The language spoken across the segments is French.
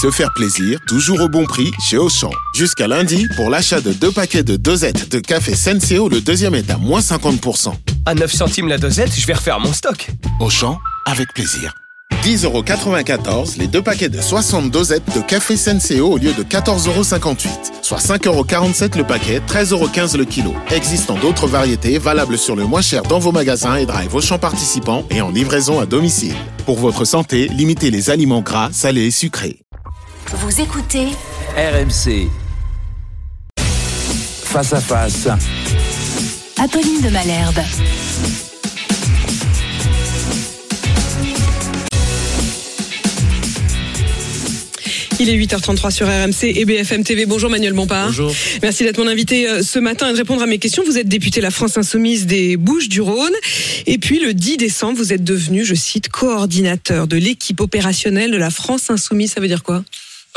Se faire plaisir, toujours au bon prix chez Auchan. Jusqu'à lundi, pour l'achat de deux paquets de dosettes de café Senseo, le deuxième est à moins 50%. À 9 centimes la dosette, je vais refaire mon stock. Auchan, avec plaisir. 10,94€ les deux paquets de 60 dosettes de café Senseo au lieu de 14,58€. Soit 5,47€ le paquet, 13,15€ le kilo. Existant d'autres variétés valables sur le moins cher dans vos magasins et drive Auchan participants et en livraison à domicile. Pour votre santé, limitez les aliments gras, salés et sucrés. Vous écoutez RMC. Face à face. Apolline de Malherbe. Il est 8h33 sur RMC et BFM TV. Bonjour Manuel Bompard. Bonjour. Merci d'être mon invité euh, ce matin et de répondre à mes questions. Vous êtes député La France Insoumise des Bouches du Rhône. Et puis le 10 décembre, vous êtes devenu, je cite, coordinateur de l'équipe opérationnelle de la France Insoumise. Ça veut dire quoi?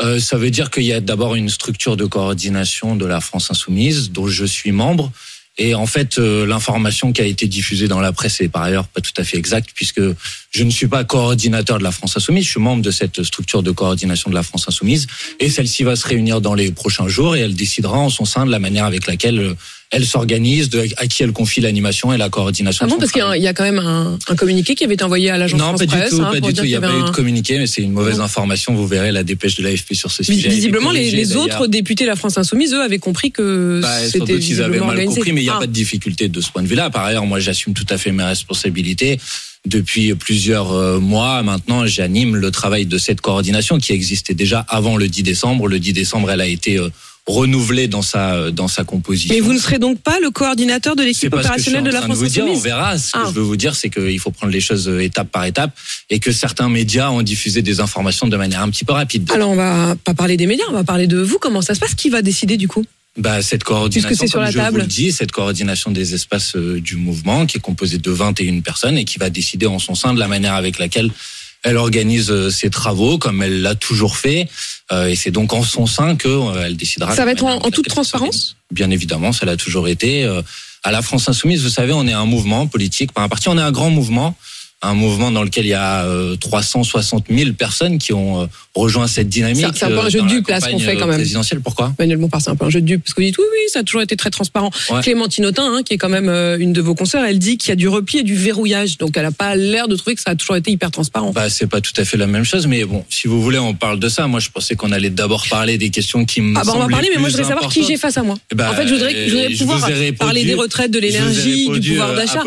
Euh, ça veut dire qu'il y a d'abord une structure de coordination de la France Insoumise dont je suis membre. Et en fait, euh, l'information qui a été diffusée dans la presse est par ailleurs pas tout à fait exacte puisque je ne suis pas coordinateur de la France Insoumise. Je suis membre de cette structure de coordination de la France Insoumise et celle-ci va se réunir dans les prochains jours et elle décidera en son sein de la manière avec laquelle euh, elle s'organise, de, à qui elle confie l'animation et la coordination. Ah bon, parce qu'il y a- y quand même un, un communiqué qui avait été envoyé à l'agence Non, France pas du Presse. tout, hein, pas du tout. Il n'y a pas avait eu de un- communiqué, mais c'est une mauvaise information. Vous verrez la dépêche de l'AFP sur ce sujet. Visiblement, les, autres députés de la France Insoumise, eux, avaient compris que Bah, c'était ils avaient mal organisé. compris, mais il n'y a Ah. pas de difficulté de ce point de vue-là. Par ailleurs, moi, j'assume tout à fait mes responsabilités. Depuis plusieurs euh, mois maintenant, j'anime le travail de cette coordination qui existait déjà avant le 10 décembre. Le 10 décembre, elle a été renouvelée dans sa dans sa composition. Mais vous ne serez donc pas le coordinateur de l'équipe opérationnelle de la France dire. On Insoumise verra. Ce que Ah. je veux vous dire, c'est qu'il faut prendre les choses euh, étape par étape et que certains médias ont diffusé des informations de manière un petit peu rapide. Alors, on va pas parler des médias, on va parler de vous. Comment ça se passe? Qui va décider du coup? Bah, cette coordination, sur la je table. vous le dis, cette coordination des espaces euh, du mouvement, qui est composée de 21 personnes et qui va décider en son sein de la manière avec laquelle elle organise euh, ses travaux, comme elle l'a toujours fait. Euh, et c'est donc en son sein que euh, décidera. Ça va être en- toute transparence? Bien évidemment, ça l'a toujours été. Euh, À la France Insoumise, vous savez, on est un mouvement politique, pas un parti, on est un grand mouvement. Un mouvement dans lequel il y a euh, 360 000 personnes qui ont euh, rejoint cette dynamique. C'est un- peu un euh, jeu de dans la dupe, là, ce qu'on fait, quand euh, même. Présidentielle, pourquoi? Manuel Bompard, c'est un peu un jeu de dupe, parce que vous dites oui, oui, ça a toujours été très transparent. Ouais. Clémentine Autain, hein, qui est quand même euh, une de vos consoeurs, elle dit qu'il y a du repli et du verrouillage. Donc, elle n'a pas l'air de trouver que ça a toujours été hyper transparent. Bah, c'est pas tout à fait la même chose, mais bon, si vous voulez, on parle de ça. Moi, je pensais qu'on allait d'abord parler des questions qui me Ah bah on va parler, mais moi je voudrais savoir qui j'ai face à moi. Eh ben, en fait, je voudrais, je voudrais je pouvoir répondu- parler des retraites, de l'énergie, du pouvoir euh, d'achat.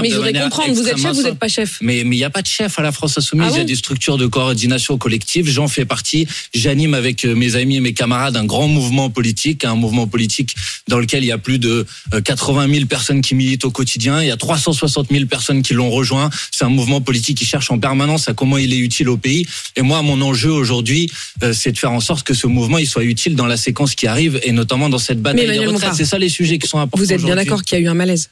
Mais je voudrais comprendre, vous êtes chef, vous n'êtes pas chef. Mais mais il n'y a pas de chef à la France Insoumise. Ah il y a des structures de coordination collective. J'en fais partie. J'anime avec euh, mes amis et mes camarades un grand mouvement politique, un mouvement politique dans lequel il y a plus de euh, 80 000 personnes qui militent au quotidien. Il y a 360 000 personnes qui l'ont rejoint. C'est un mouvement politique qui cherche en permanence à comment il est utile au pays. Et moi, mon enjeu aujourd'hui, euh, c'est de faire en sorte que ce mouvement il soit utile dans la séquence qui arrive et notamment dans cette bataille des retraites. C'est ça les sujets qui sont importants. Vous êtes bien d'accord qu'il y a eu un malaise?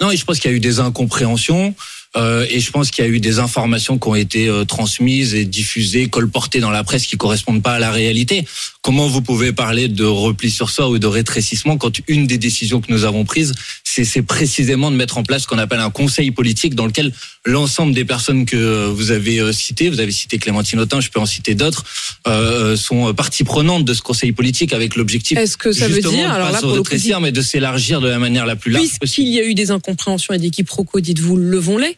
Non, et je pense qu'il y a eu des incompréhensions. Euh, et je pense qu'il y a eu des informations qui ont été euh, transmises et diffusées, colportées dans la presse qui correspondent pas à la réalité. Comment vous pouvez parler de repli sur soi ou de rétrécissement quand une des décisions que nous avons prises, c'est c'est précisément de mettre en place ce qu'on appelle un conseil politique dans lequel l'ensemble des personnes que euh, vous avez euh, citées, vous avez cité Clémentine Autain, je peux en citer d'autres, euh, sont partie prenante de ce conseil politique avec l'objectif Est-ce que ça veut dire, de alors pas là, se pour le mais de s'élargir de la manière la plus large possible. Puisqu'il y a eu des incompréhensions et des quiproquos, dites-vous, levons-les.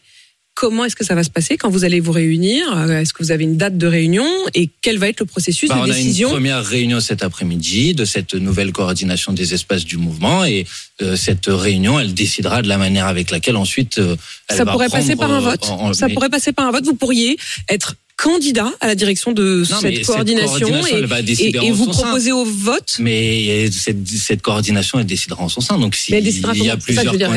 Comment est-ce que ça va se passer quand vous allez vous réunir? Euh, Est-ce que vous avez une date de réunion? Et quel va être le processus Bah, de on a une décision? première réunion cet après-midi de cette nouvelle coordination des espaces du mouvement et euh, cette réunion, elle décidera de la manière avec laquelle ensuite euh, elle Ça va pourrait passer par un vote. en- en- Ça mais- pourrait passer par un vote. Vous pourriez être candidat à la direction de Non, cette cette coordination, va et, vous sein. proposer au vote. Mais cette, cette coordination, elle décidera en son sein. Donc, s'il y a plusieurs candidats,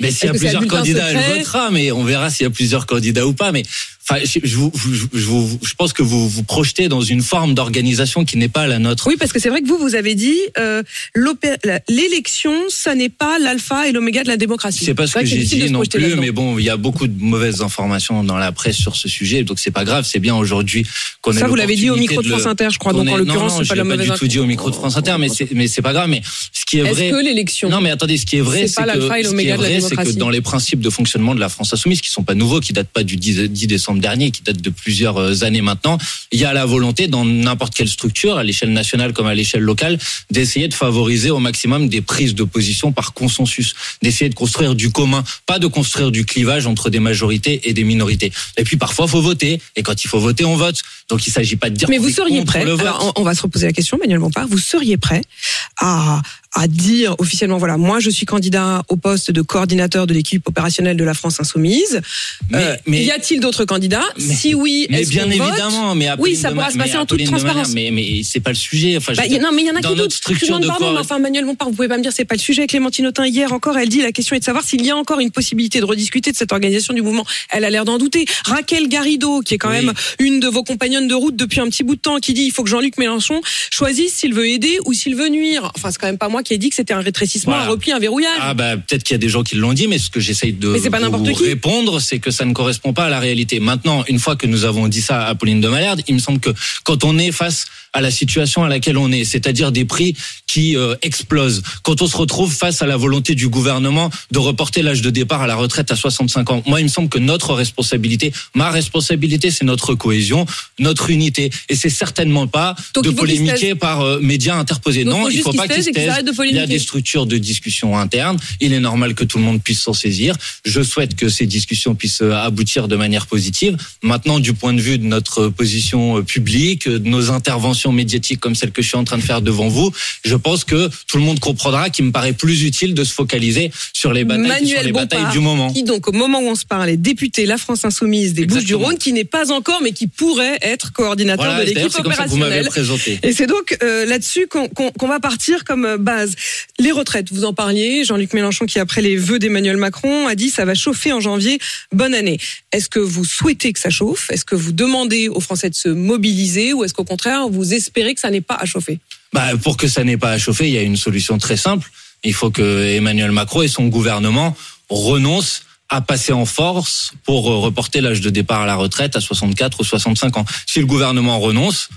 mais s'il y a plusieurs candidats, elle votera. Mais on verra s'il y a plusieurs candidats ou pas. Mais enfin, je, pense que vous vous projetez dans une forme d'organisation qui n'est pas la nôtre. Oui, parce que c'est vrai que vous, vous avez dit euh, l'élection, ça n'est pas l'alpha et l'oméga de la démocratie. C'est pas ce que j'ai dit non plus, mais bon, il y a beaucoup de mauvaises informations dans la presse sur ce sujet, donc c'est pas grave. C'est bien aujourd'hui qu'on ait Ça, vous l'avez dit au micro de France Inter, je crois. Donc, en l'occurrence, c'est pas je la l'ai mauvaise pas du tout dit au micro de France Inter, mais c'est mais c'est pas grave. Mais qui est Est-ce vrai, que l'élection non, mais attendez, ce qui est vrai, C'est que, ce qui est vrai, c'est dans les principes de fonctionnement de la France insoumise, qui sont pas nouveaux, qui datent pas du 10, 10 décembre dernier, qui date de plusieurs euh, années maintenant, il y a la volonté dans n'importe quelle structure, à l'échelle nationale comme à l'échelle locale, d'essayer de favoriser au maximum des prises de position par consensus, d'essayer de construire du commun, pas de construire du clivage entre des majorités et des minorités. Et puis parfois, faut voter, et quand il faut voter, on vote. Donc il s'agit pas de dire. Mais vous seriez prêt. Alors, on va se reposer la question, Manuel Bompard. Vous seriez prêt à à dire officiellement voilà moi je suis candidat au poste de coordinateur de l'équipe opérationnelle de la France insoumise Mais- Euh, mais- y a-t-il d'autres candidats Mais- si oui Mais bien évidemment, mais oui ça pourra se passer en toute transparence Mais, mais c'est pas le sujet. Enfin, Bah, dire, non, mais il y en a qui doutent. structure de pardon, corps- enfin, Manuel Bompard, vous pouvez pas me dire c'est pas le sujet. Clémentine Autain, hier encore, elle dit la question est de savoir s'il y a encore une possibilité de rediscuter de cette organisation du mouvement. Elle a l'air d'en douter. Raquel Garrido, qui est quand Oui. même une de vos compagnonnes de route depuis un petit bout de temps, qui dit il faut que Jean-Luc Mélenchon choisisse s'il veut aider ou s'il veut nuire. Enfin, c'est quand même pas moi qui ai dit que c'était un rétrécissement, Voilà. un repli, un verrouillage. Ah bah peut-être qu'il y a des gens qui l'ont dit, mais ce que j'essaye de vous répondre, c'est que ça ne correspond pas à la réalité. Maintenant, une fois que nous avons dit ça à Apolline de Malherbe, il me semble que quand on est face à la situation à laquelle on est, c'est-à-dire des prix qui euh, explosent, quand on se retrouve face à la volonté du gouvernement de reporter l'âge de départ à la retraite à 65 ans, moi il me semble que notre responsabilité, ma responsabilité, c'est notre cohésion, notre unité, et c'est certainement pas Donc, de polémiquer par euh, médias interposés. Donc, non, il juste faut pas qu'ils se taisent. Il y a des structures de discussion interne. Il est normal que tout le monde puisse s'en saisir. Je souhaite que ces discussions puissent euh, aboutir de manière positive. Maintenant, du point de vue de notre position euh, publique, euh, de nos interventions médiatiques comme celle que je suis en train de faire devant vous, je pense que tout le monde comprendra qu'il me paraît plus utile de se focaliser sur les batailles, que sur Manuel les batailles Bompard, du moment. qui donc au moment où on se parle est député La France Insoumise des. Bouches-du-Rhône, qui n'est pas encore, mais qui pourrait être coordinateur Voilà, de l'équipe c'est comme ça que vous m'avez opérationnelle. présenté. Et c'est donc euh, là-dessus qu'on va partir comme euh, base. Les retraites, vous en parliez. Jean-Luc Mélenchon, qui après les vœux d'Emmanuel Macron, a dit ça va chauffer en janvier. Bonne année. Est-ce que vous souhaitez que ça chauffe? Est-ce que vous demandez aux Français de se mobiliser? Ou est-ce qu'au contraire vous espérez que ça n'est pas à chauffer Bah, pour que ça n'ait pas à chauffer, il y a une solution très simple. Il faut que Emmanuel Macron et son gouvernement renoncent à passer en force pour reporter l'âge de départ à la retraite à 64 ou 65 ans. Si le gouvernement renonce,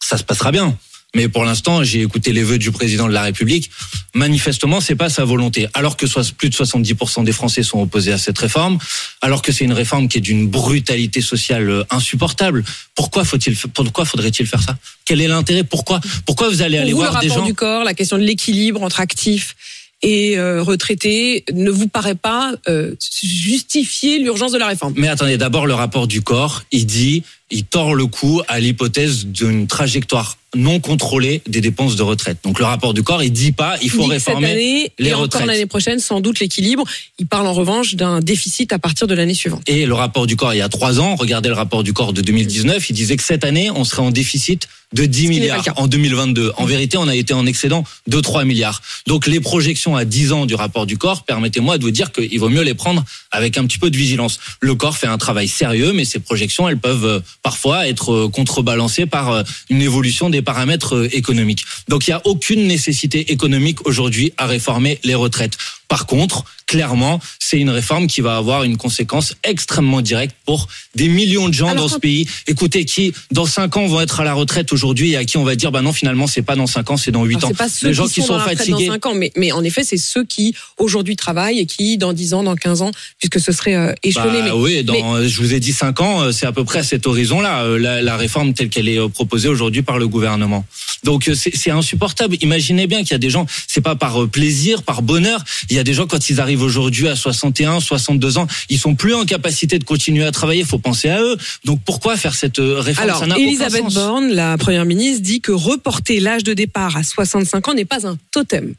ça se passera bien. Mais pour l'instant, j'ai écouté les vœux du président de la République. Manifestement, c'est pas sa volonté. Alors que plus de 70% des Français sont opposés à cette réforme, alors que c'est une réforme qui est d'une brutalité sociale euh, insupportable. Pourquoi faut-il, pourquoi faudrait-il faire ça? Quel est l'intérêt? Pourquoi Pourquoi vous allez aller vous, le voir des rapport gens du corps, la question de l'équilibre entre actifs et euh, retraités ne vous paraît pas euh, justifier l'urgence de la réforme? Mais attendez, d'abord le rapport du corps, il dit, il tord le cou à l'hypothèse d'une trajectoire non contrôlée des dépenses de retraite. Donc le rapport du corps, il dit pas, il faut que cette réformer année les et encore retraites. l'année prochaine, sans doute l'équilibre. Il parle en revanche d'un déficit à partir de l'année suivante. Et le rapport du corps, il y a trois ans, regardez le rapport du corps de 2019, il disait que cette année, on serait en déficit de 10 qui n'est pas milliards en 2022. En vérité, on a été en excédent de 3 milliards. Donc les projections à 10 ans du rapport du corps, permettez-moi de vous dire qu'il vaut mieux les prendre avec un petit peu de vigilance. Le corps fait un travail sérieux, mais ces projections, elles peuvent euh, parfois être euh, contrebalancées par euh, une évolution des paramètres euh, économiques. Donc il n'y a aucune nécessité économique aujourd'hui à réformer les retraites. Par contre, clairement, c'est une réforme qui va avoir une conséquence extrêmement directe pour des millions de gens Alors, dans ce pays. Écoutez, qui dans 5 ans vont être à la retraite aujourd'hui et à qui on va dire bah non finalement c'est pas dans 5 ans, c'est dans 8 Alors, ans. pas ceux Les gens qui, qui sont, sont la retraite fatigués. dans 5 ans, mais, mais en effet, c'est ceux qui aujourd'hui travaillent et qui, dans 10 ans, dans 15 ans, puisque ce serait euh, échelonné. Bah mais oui, dans, je vous ai dit 5 ans, euh, c'est à peu près à cet horizon-là, euh, la, la réforme telle qu'elle est proposée aujourd'hui par le gouvernement. Donc c'est c'est insupportable. Imaginez bien qu'il y a des gens, c'est pas par euh, plaisir, par bonheur. Il y a des gens quand ils arrivent aujourd'hui à 61, 62 ans, ils sont plus en capacité de continuer à travailler. Faut penser à eux. Donc pourquoi faire cette euh, réforme? Alors, Ça Elisabeth. Borne, la première ministre, dit que reporter l'âge de départ à 65 ans n'est pas un totem.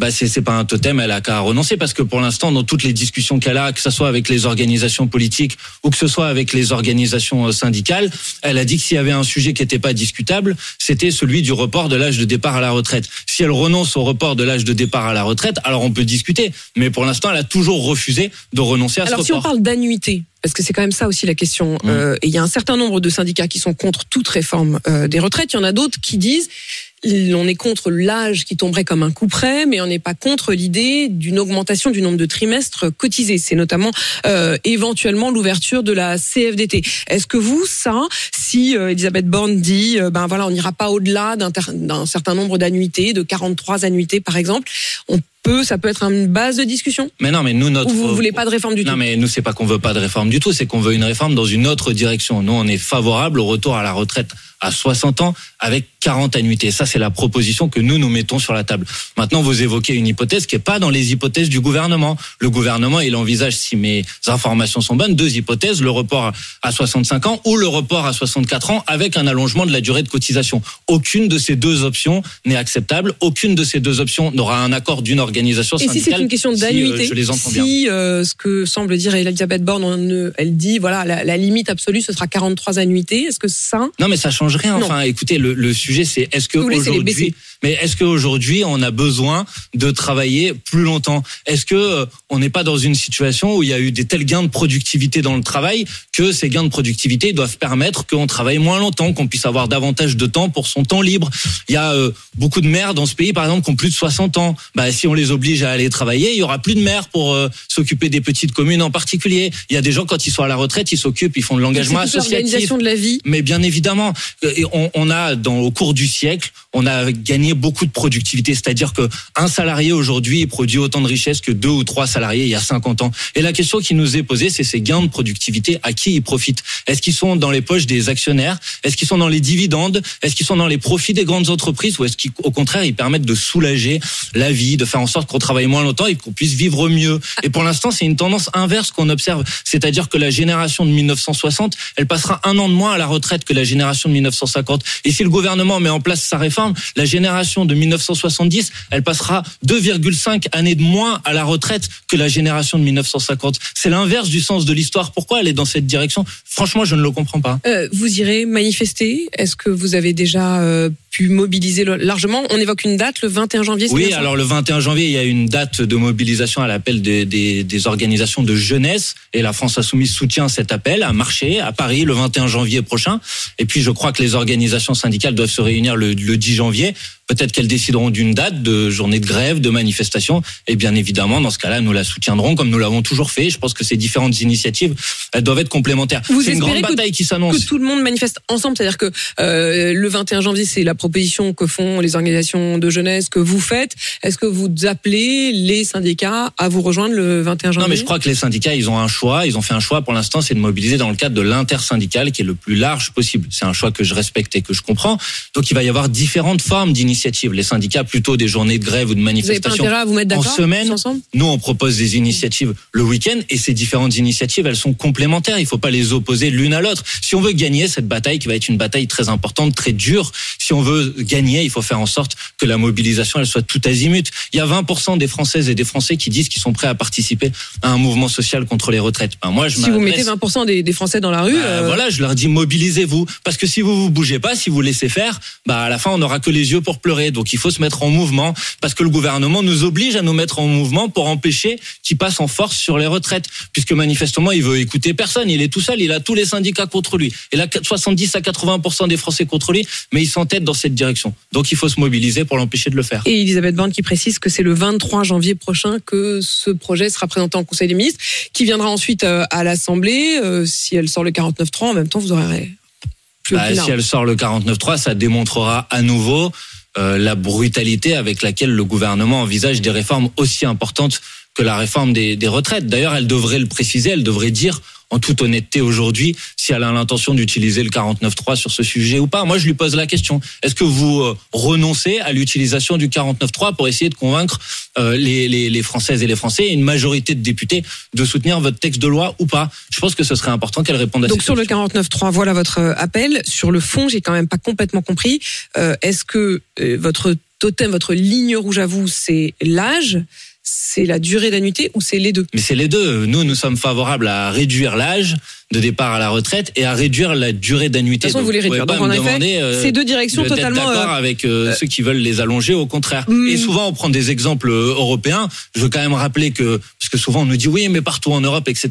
Bah c'est c'est pas un totem, elle a qu'à renoncer parce que pour l'instant dans toutes les discussions qu'elle a, que ce soit avec les organisations politiques ou que ce soit avec les organisations euh, syndicales, elle a dit que s'il y avait un sujet qui n'était pas discutable, c'était celui du report de l'âge de départ à la retraite. Si elle renonce au report de l'âge de départ à la retraite, alors on peut discuter, mais pour l'instant elle a toujours refusé de renoncer à Alors, ce si on report. parle d'annuité, parce que c'est quand même ça aussi la question, Mmh. euh, et il y a un certain nombre de syndicats qui sont contre toute réforme euh, des retraites, il y en a d'autres qui disent on est contre l'âge qui tomberait comme un coup près, mais on n'est pas contre l'idée d'une augmentation du nombre de trimestres cotisés. C'est notamment euh, éventuellement l'ouverture de la CFDT. Est-ce que vous, ça, si euh, Elisabeth Borne dit, euh, ben voilà, on n'ira pas au-delà d'un certain nombre d'annuités, de 43 annuités par exemple, on peut, ça peut être une base de discussion? Mais non, mais nous notre Ou vous voulez pas de réforme du non, tout? mais nous, c'est pas qu'on veut pas de réforme du tout, c'est qu'on veut une réforme dans une autre direction. Nous, on est favorable au retour à la retraite à 60 ans avec 40 annuités. Ça, c'est la proposition que nous, nous mettons sur la table. Maintenant, vous évoquez une hypothèse qui est pas dans les hypothèses du gouvernement. Le gouvernement, il envisage, si mes informations sont bonnes, deux hypothèses, le report à 65 ans ou le report à 64 ans avec un allongement de la durée de cotisation. Aucune de ces deux options n'est acceptable. Aucune de ces deux options n'aura un accord d'une organisation Et si syndicale. c'est une question si, euh, d'annuité, je les entends bien. si euh, ce que semble dire Elisabeth Borne, elle dit voilà la, la limite absolue ce sera 43 annuités, est-ce que ça Non, mais ça change rien. Non. Enfin, écoutez, le, le sujet, c'est est-ce que aujourd'hui, mais est-ce qu'aujourd'hui, on a besoin de travailler plus longtemps? Est-ce que euh, on n'est pas dans une situation où il y a eu des tels gains de productivité dans le travail que ces gains de productivité doivent permettre qu'on travaille moins longtemps, qu'on puisse avoir davantage de temps pour son temps libre? Il y a euh, beaucoup de maires dans ce pays, par exemple, qui ont plus de 60 ans. Bah, si on les oblige à aller travailler, il y aura plus de maires pour euh, s'occuper des petites communes en particulier. Il y a des gens quand ils sont à la retraite, ils s'occupent, ils font de l'engagement associatif. l'organisation de la vie Mais bien évidemment, on, on a dans au cours du siècle, on a gagné beaucoup de productivité. C'est-à-dire que un salarié aujourd'hui produit autant de richesse que deux ou trois salariés il y a 50 ans. Et la question qui nous est posée, c'est ces gains de productivité à qui ils profitent? Est-ce qu'ils sont dans les poches des actionnaires? Est-ce qu'ils sont dans les dividendes? Est-ce qu'ils sont dans les profits des grandes entreprises? Ou est-ce qu'au contraire ils permettent de soulager la vie, de faire en sorte qu'on travaille moins longtemps et qu'on puisse vivre mieux? Et pour l'instant, c'est une tendance inverse qu'on observe. C'est-à-dire que la génération de 1960, elle passera un an de moins à la retraite que la génération de 1950. Et si le gouvernement met en place sa réforme, la génération de 1970, elle passera 2,5 années de moins à la retraite que la génération de 1950. C'est l'inverse du sens de l'histoire. Pourquoi elle est dans cette direction? Franchement, je ne le comprends pas. Euh, vous irez manifester? Est-ce que vous avez déjà euh, pu mobiliser largement On évoque une date, le 21 janvier. Oui, alors le 21 janvier, il y a une date de mobilisation à l'appel des, des, des organisations de jeunesse et la France Insoumise soutient cet appel à marcher à Paris le 21 janvier prochain. Et puis je crois que les organisations syndicales doivent se réunir le, le 10 janvier. Peut-être qu'elles décideront d'une date de journée de grève, de manifestation. Et bien évidemment, dans ce cas-là, nous la soutiendrons comme nous l'avons toujours fait. Je pense que ces différentes initiatives, elles doivent être complémentaires. Vous C'est une grande que- bataille qui que s'annonce. tout le monde manifeste ensemble, c'est-à-dire que euh, le 21 janvier, c'est la proposition que font les organisations de jeunesse que vous faites. Est-ce que vous appelez les syndicats à vous rejoindre le 21 janvier Non, mais je crois que les syndicats, ils ont un choix. Ils ont fait un choix pour l'instant, c'est de mobiliser dans le cadre de l'intersyndical qui est le plus large possible. C'est un choix que je respecte et que je comprends. Donc, il va y avoir différentes formes d'initiatives. Les syndicats, plutôt des journées de grève ou de Vous manifestation. intérêt à vous mettre En semaine, nous, on propose des initiatives le week-end et ces différentes initiatives, elles sont complémentaires. Il faut pas les opposer l'une à l'autre. Si on veut gagner cette bataille, qui va être une bataille très importante, très dure, si on veut gagner, il faut faire en sorte que la mobilisation, elle soit tout azimut. Il y a 20% des Françaises et des Français qui disent qu'ils sont prêts à participer à un mouvement social contre les retraites. Ben, moi, je Si vous mettez 20% des, des Français dans la rue, bah, euh, voilà, je leur dis mobilisez-vous parce que si vous vous bougez pas, si vous laissez faire, bah à la fin on n'aura que les yeux pour pleurer. Donc il faut se mettre en mouvement parce que le gouvernement nous oblige à nous mettre en mouvement pour empêcher qu'il passe en force sur les retraites puisque manifestement il veut écouter personne, il est tout seul, il a tous les syndicats contre lui. Et là 70 à 80% des Français contre lui, mais il s'entête dans cette direction. Donc il faut se mobiliser pour l'empêcher de le faire. Et Elisabeth Borne qui précise que c'est le 23 janvier prochain que ce projet sera présenté en Conseil des ministres, qui viendra ensuite euh, à l'Assemblée. Euh, si elle sort le 49.3, en même temps, vous aurez plus Bah, si elle sort le 49.3, ça démontrera à nouveau euh, la brutalité avec laquelle le gouvernement envisage des réformes aussi importantes que la réforme des, des retraites. D'ailleurs, elle devrait le préciser, elle devrait dire en toute honnêteté aujourd'hui si elle a l'intention d'utiliser le 49.3 sur ce sujet ou pas. Moi, je lui pose la question. Est-ce que vous euh, renoncez à l'utilisation du 49.3 pour essayer de convaincre euh, les, les, les Françaises et les Français et une majorité de députés de soutenir votre texte de loi ou pas? Je pense que ce serait important qu'elle réponde à Donc sur le questions. 49.3, voilà votre euh, appel. Sur le fond, j'ai quand même pas complètement compris. Euh, Est-ce que votre totem, votre ligne rouge à vous, c'est l'âge, c'est la durée d'annuité ou c'est les deux? Mais c'est les deux. Nous, nous sommes favorables à réduire l'âge de départ à la retraite et à réduire la durée d'annuité. De toute façon, vous réduire. Donc, en me effet, demander, euh, ces deux directions totalement, d'accord euh, avec euh, ceux qui veulent les allonger, au contraire. Hmm. Et souvent, on prend des exemples européens. Je veux quand même rappeler que, parce que souvent on nous dit oui, mais partout en Europe, etc.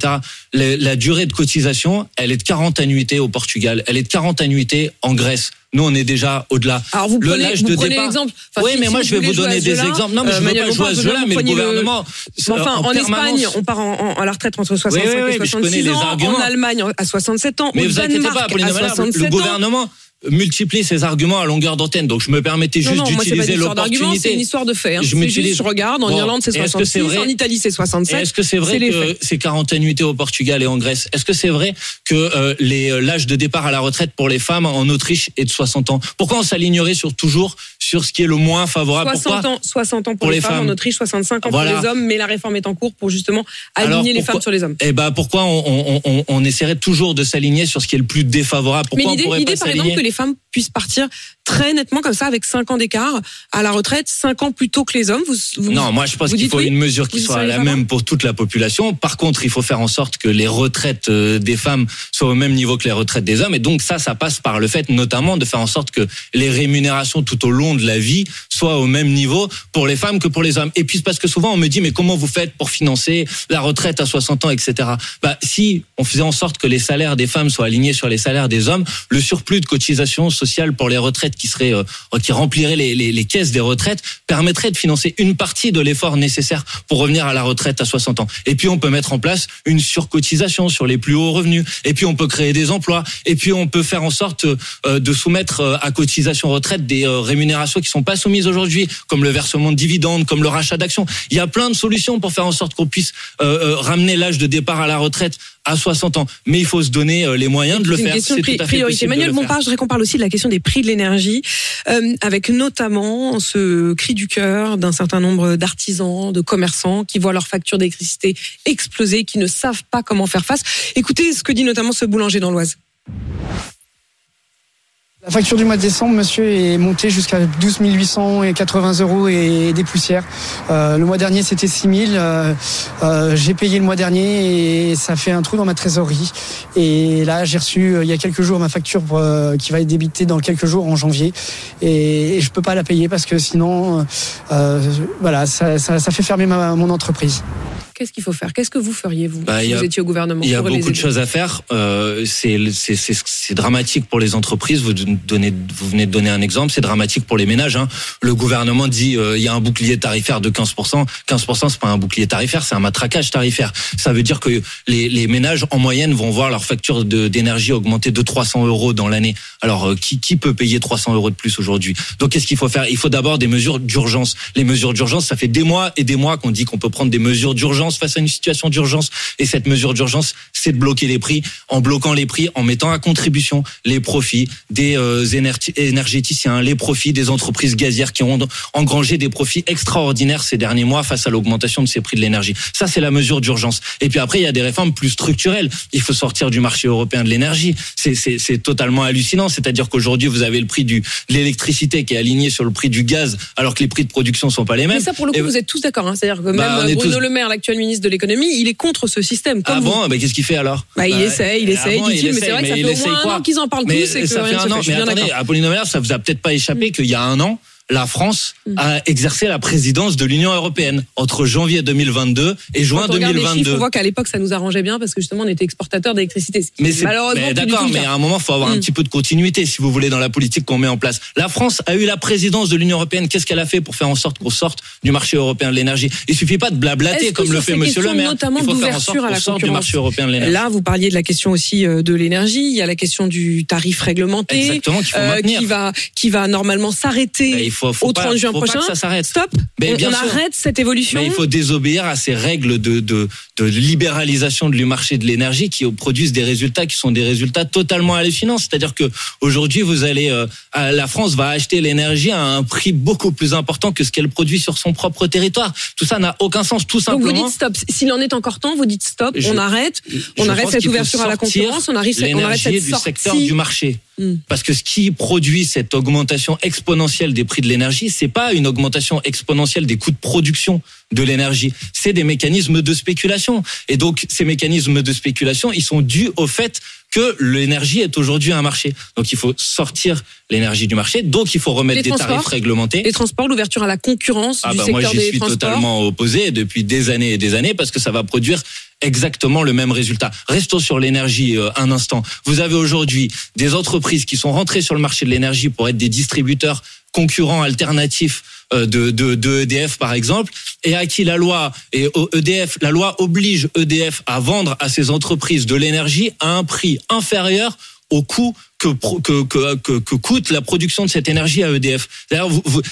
La, la durée de cotisation, elle est de 40 annuités au Portugal. Elle est de 40 annuités en Grèce. Nous, on est déjà au-delà. Alors vous Le- prenez, vous de prenez l'exemple. Enfin, oui, si- mais si moi, je vais vous donner des exemples. Non, mais euh, je veux Manuel pas jouer à ce je veux jeu-là, mais le vous gouvernement. Mais enfin, en, Espagne, on part en, en- à la retraite entre 65 Oui, oui, oui, et mais je connais 66 les ans. arguments. En Allemagne, à 67 ans. Mais au vous inquiétez Danemark, pas, Pauline à Valère, 67 le ans. gouvernement, multiplie ses arguments à longueur d'antenne. Donc je me permettais juste d'utiliser d'argument, c'est une l'opportunité. histoire de fait. hein. Je juste, regarde, en Bon, Irlande, c'est est-ce que 66, c'est vrai en Italie, c'est Et 67. Est-ce que c'est vrai que c'est 40 annuités au Portugal et en Grèce? Est-ce que c'est vrai que euh, les euh, l'âge de départ à la retraite pour les femmes en Autriche est de 60 ans? Pourquoi on s'alignerait sur toujours sur ce qui est le moins favorable 60 Pourquoi ans, 60 ans pour, Pour les, les femmes, femmes. en Autriche, 65 ans Voilà. pour les hommes, mais la réforme est en cours pour justement aligner Alors, les pourquoi- femmes sur les hommes. Eh ben pourquoi on, on, on, on essaierait toujours de s'aligner sur ce qui est le plus défavorable? Mais Pourquoi on l'idée, par exemple, que les femmes puissent partir très nettement comme ça, avec 5 ans d'écart à la retraite, 5 ans plus tôt que les hommes. Vous, vous- Non, moi je pense qu'il faut oui une mesure qui soit la même pour toute la population. Par contre, il faut faire en sorte que les retraites euh, des femmes soient au même niveau que les retraites des hommes. Et donc ça, ça passe par le fait notamment de faire en sorte que les rémunérations tout au long de la vie soient au même niveau pour les femmes que pour les hommes. Et puis parce que souvent on me dit mais comment vous faites pour financer la retraite à 60 ans, etc. Bah si on faisait en sorte que les salaires des femmes soient alignés sur les salaires des hommes, le surplus de cotisations sociales pour les retraites qui serait euh, qui remplirait les, caisses des retraites permettrait de financer une partie de l'effort nécessaire pour revenir à la retraite à 60 ans. Et puis on peut mettre en place une surcotisation sur les plus hauts revenus. Et puis on peut créer des emplois. Et puis on peut faire en sorte euh, de soumettre euh, à cotisation retraite des euh, rémunérations qui sont pas soumises aujourd'hui, comme le versement de dividendes, comme le rachat d'actions. Il y a plein de solutions pour faire en sorte qu'on puisse euh, euh, ramener l'âge de départ à la retraite à 60 ans. Mais il faut se donner euh, les moyens de le C'est une faire. question de C'est tout à fait priorité. Emmanuel. Bompard, je voudrais qu'on parle aussi de la question des prix de l'énergie, euh, avec notamment ce cri du cœur d'un certain nombre d'artisans, de commerçants qui voient leur facture d'électricité exploser, qui ne savent pas comment faire face. Écoutez ce que dit notamment ce boulanger dans l'Oise. La facture du mois de décembre, monsieur, est montée jusqu'à 12 800 et 80 euros et des poussières. Euh, le mois dernier, c'était 6 000. Euh, euh, j'ai payé le mois dernier et ça fait un trou dans ma trésorerie. Et là, j'ai reçu il y a quelques jours ma facture qui va être débitée dans quelques jours en janvier. Et, et je peux pas la payer parce que sinon, voilà, ça, fait fermer mon entreprise. Qu'est-ce qu'il faut faire? Qu'est-ce que vous feriez, vous, Bah, si a- vous étiez au gouvernement Il y a beaucoup de choses à faire. Euh, c'est dramatique pour les entreprises. Vous, donnez, vous venez de donner un exemple. C'est dramatique pour les ménages. hein. Le gouvernement dit euh, il y a un bouclier tarifaire de 15%. 15%, c'est pas un bouclier tarifaire, c'est un matraquage tarifaire. Ça veut dire que les, les ménages en moyenne vont voir leur facture d'énergie augmenter de 300 euros dans l'année. Alors euh, qui, qui peut payer 300 euros de plus aujourd'hui? Donc qu'est-ce qu'il faut faire? Il faut d'abord des mesures d'urgence. Les mesures d'urgence, ça fait des mois et des mois qu'on dit qu'on peut prendre des mesures d'urgence face à une situation d'urgence. Et cette mesure d'urgence, c'est de bloquer les prix. En bloquant les prix, en mettant à contribution les profits des euh, éner- énergéticiens, les profits des entreprises gazières qui ont engrangé des profits extraordinaires ces derniers mois face à l'augmentation de ces prix de l'énergie. Ça, c'est la mesure d'urgence. Et puis après, il y a des réformes plus structurelles. Il faut sortir du marché européen de l'énergie. C'est- totalement hallucinant. C'est-à-dire qu'aujourd'hui, vous avez le prix du, de l'électricité qui est aligné sur le prix du gaz, alors que les prix de production sont pas les mêmes. Mais ça, pour le coup, Et- vous êtes tous d'accord. Hein C'est-à-dire que Bah, même Bruno tous- Le Maire, l'actuel ministre de l'économie, il est contre ce système. Comme Ah bon bah, Qu'est-ce qu'il fait alors Bah, il Bah, essaye, il ah essaye, bon, dit-il, mais c'est vrai que ça fait au moins un an qu'ils en parlent mais tous et que ça rien fait se un an. Mais attendez. Apolline Maillard, ça vous a peut-être pas échappé qu'il y a un an, la France a exercé la présidence de l'Union européenne entre janvier 2022 et juin Quand on regarde les chiffres, 2022. on voit qu'à l'époque, ça nous arrangeait bien parce que justement, on était exportateur d'électricité. Mais malheureusement d'accord, mais à un moment, faut avoir un Mm. petit peu de continuité, si vous voulez, dans la politique qu'on met en place. La France a eu la présidence de l'Union européenne. Qu'est-ce qu'elle a fait pour faire en sorte qu'on sorte du marché européen de l'énergie? Il suffit pas de blablater comme le fait Monsieur le Maire. notamment Il faut faire en d'ouverture sorte qu'on du marché européen de l'énergie. Là, vous parliez de la question aussi euh, de l'énergie. Il y a la question du tarif réglementé, Exactement, qu'il faut euh, qui va qui va normalement s'arrêter Ben, faut, faut au pas, 30 juin faut pas prochain. que ça s'arrête. Stop. Mais on bien on sûr. arrête cette évolution. Mais il faut désobéir à ces règles de, de, de libéralisation du marché de l'énergie qui produisent des résultats qui sont des résultats totalement hallucinants. C'est-à-dire que aujourd'hui, vous allez, euh, la France va acheter l'énergie à un prix beaucoup plus important que ce qu'elle produit sur son propre territoire. Tout ça n'a aucun sens. Tout Donc vous simplement. dites stop. S'il en est encore temps, vous dites stop. Je- on arrête. On arrête cette ouverture à la concurrence. On arrive. On arrête cette du sortie. secteur du marché. Hmm. Parce que ce qui produit cette augmentation exponentielle des prix de l'énergie, c'est pas une augmentation exponentielle des coûts de production de l'énergie, c'est des mécanismes de spéculation. Et donc ces mécanismes de spéculation, ils sont dus au fait que l'énergie est aujourd'hui un marché. Donc il faut sortir l'énergie du marché, donc il faut remettre des tarifs réglementés. Les transports, l'ouverture à la concurrence Ah du bah moi secteur j'y des suis transports. totalement opposé depuis des années et des années parce que ça va produire exactement le même résultat. Restons sur l'énergie euh, un instant. Vous avez aujourd'hui des entreprises qui sont rentrées sur le marché de l'énergie pour être des distributeurs concurrents alternatifs euh, de, de, EDF par exemple, et à qui la loi et EDF, la loi oblige EDF à vendre à ces entreprises de l'énergie à un prix inférieur au coût que, pro- que, que, que, que coûte la production de cette énergie à EDF.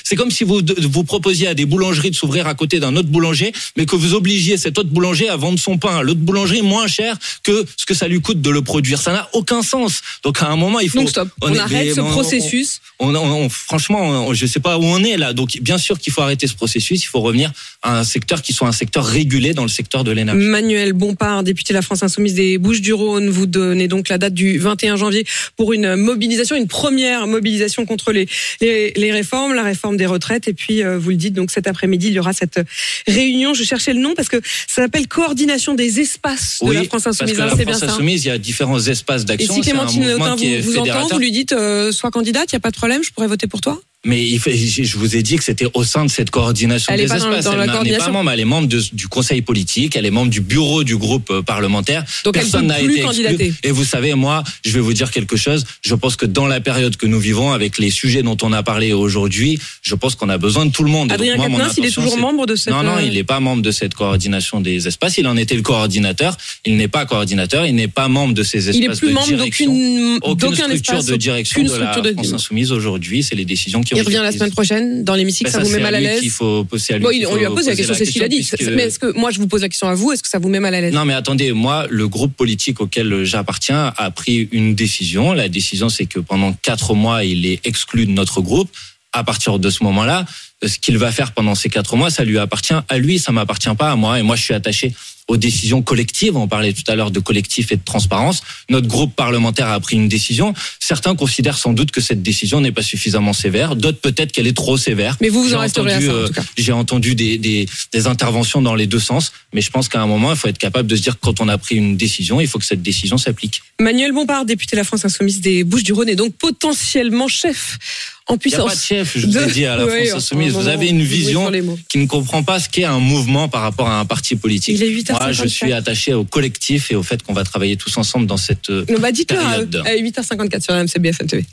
C'est comme si vous vous proposiez à des boulangeries de s'ouvrir à côté d'un autre boulanger, mais que vous obligiez cet autre boulanger à vendre son pain à l'autre boulangerie moins cher que ce que ça lui coûte de le produire. Ça n'a aucun sens. Donc à un moment, il faut. Donc stop, on, est- arrête ce on- processus. on, on- on- franchement, je sais pas où on est là. Donc, bien sûr qu'il faut arrêter ce processus. Il faut revenir à un secteur qui soit un secteur régulé dans le secteur de l'énergie. Manuel Bompard, député de la France Insoumise des Bouches-du-Rhône, vous donnez donc la date du 21 janvier pour une mobilisation, une première mobilisation contre les, les, les réformes, la réforme des retraites. Et puis, euh, vous le dites, donc cet après-midi, il y aura cette réunion. Je cherchais le nom parce que ça s'appelle coordination des espaces de la France parce Insoumise. que hein, la bien France. Insoumise, il y a différents espaces Et d'action. si C'est un Clémentine Autain vous, vous entend, vous lui dites euh, sois candidate, il n'y a pas de problème, je pourrais voter pour toi? Mais il fait- je vous ai dit que c'était au sein de cette coordination Elle des dans- espaces. dans la elle n'est pas membre, elle est membre de- du conseil politique, elle est membre du bureau du groupe euh, parlementaire. Donc Personne n'a été exclu. Et vous savez, moi, je vais vous dire quelque chose. Je pense que dans la période que nous vivons, avec les sujets dont on a parlé aujourd'hui, je pense qu'on a besoin de tout le monde. Adrien moi, Quatennens, il est toujours membre de cette... Non, non, euh, il n'est pas membre de cette coordination des espaces. Il en était le coordinateur. Il n'est pas coordinateur. Il n'est pas membre de ces espaces Il est plus de membre direction. d'aucune Aucune structure espace, de direction aucune de la de- France Insoumise aujourd'hui. C'est les décisions qui ont Il revient la semaine prochaine dans l'hémicycle, Ben, ça, vous met mal à l'aise faut- c'est à lui Bon, il- on lui a posé la question, c'est ce qu'il a dit. puisque- Mais est-ce que moi je vous pose la question à vous, est-ce que ça vous met mal à l'aise Non, mais attendez, moi, le groupe politique auquel j'appartiens a pris une décision. La décision, c'est que pendant quatre mois, il est exclu de notre groupe. À partir de ce moment-là, ce qu'il va faire pendant ces quatre mois, ça lui appartient à lui, ça m'appartient pas à moi. Et moi, je suis attaché aux décisions collectives. On parlait tout à l'heure de collectif et de transparence. Notre groupe parlementaire a pris une décision. Certains considèrent sans doute que cette décision n'est pas suffisamment sévère. D'autres peut-être qu'elle est trop sévère. Mais vous, vous en resterez à ça, en entendu, tout cas. euh, J'ai entendu des, des, des interventions dans les deux sens, mais je pense qu'à un moment, il faut être capable de se dire que quand on a pris une décision, il faut que cette décision s'applique. Manuel Bompard, député de la France Insoumise des Bouches-du-Rhône, est donc potentiellement chef en Il n'y a puissance. pas de chef, je vous ai dit à la France Insoumise. Vous avez une vision qui ne comprend pas ce qu'est un mouvement par rapport à un parti politique. Il est 8h54. Moi, je suis attaché au collectif et au fait qu'on va travailler tous ensemble dans cette euh, Non, bah dites-le à, période. à 8h54 sur la MCBFM TV.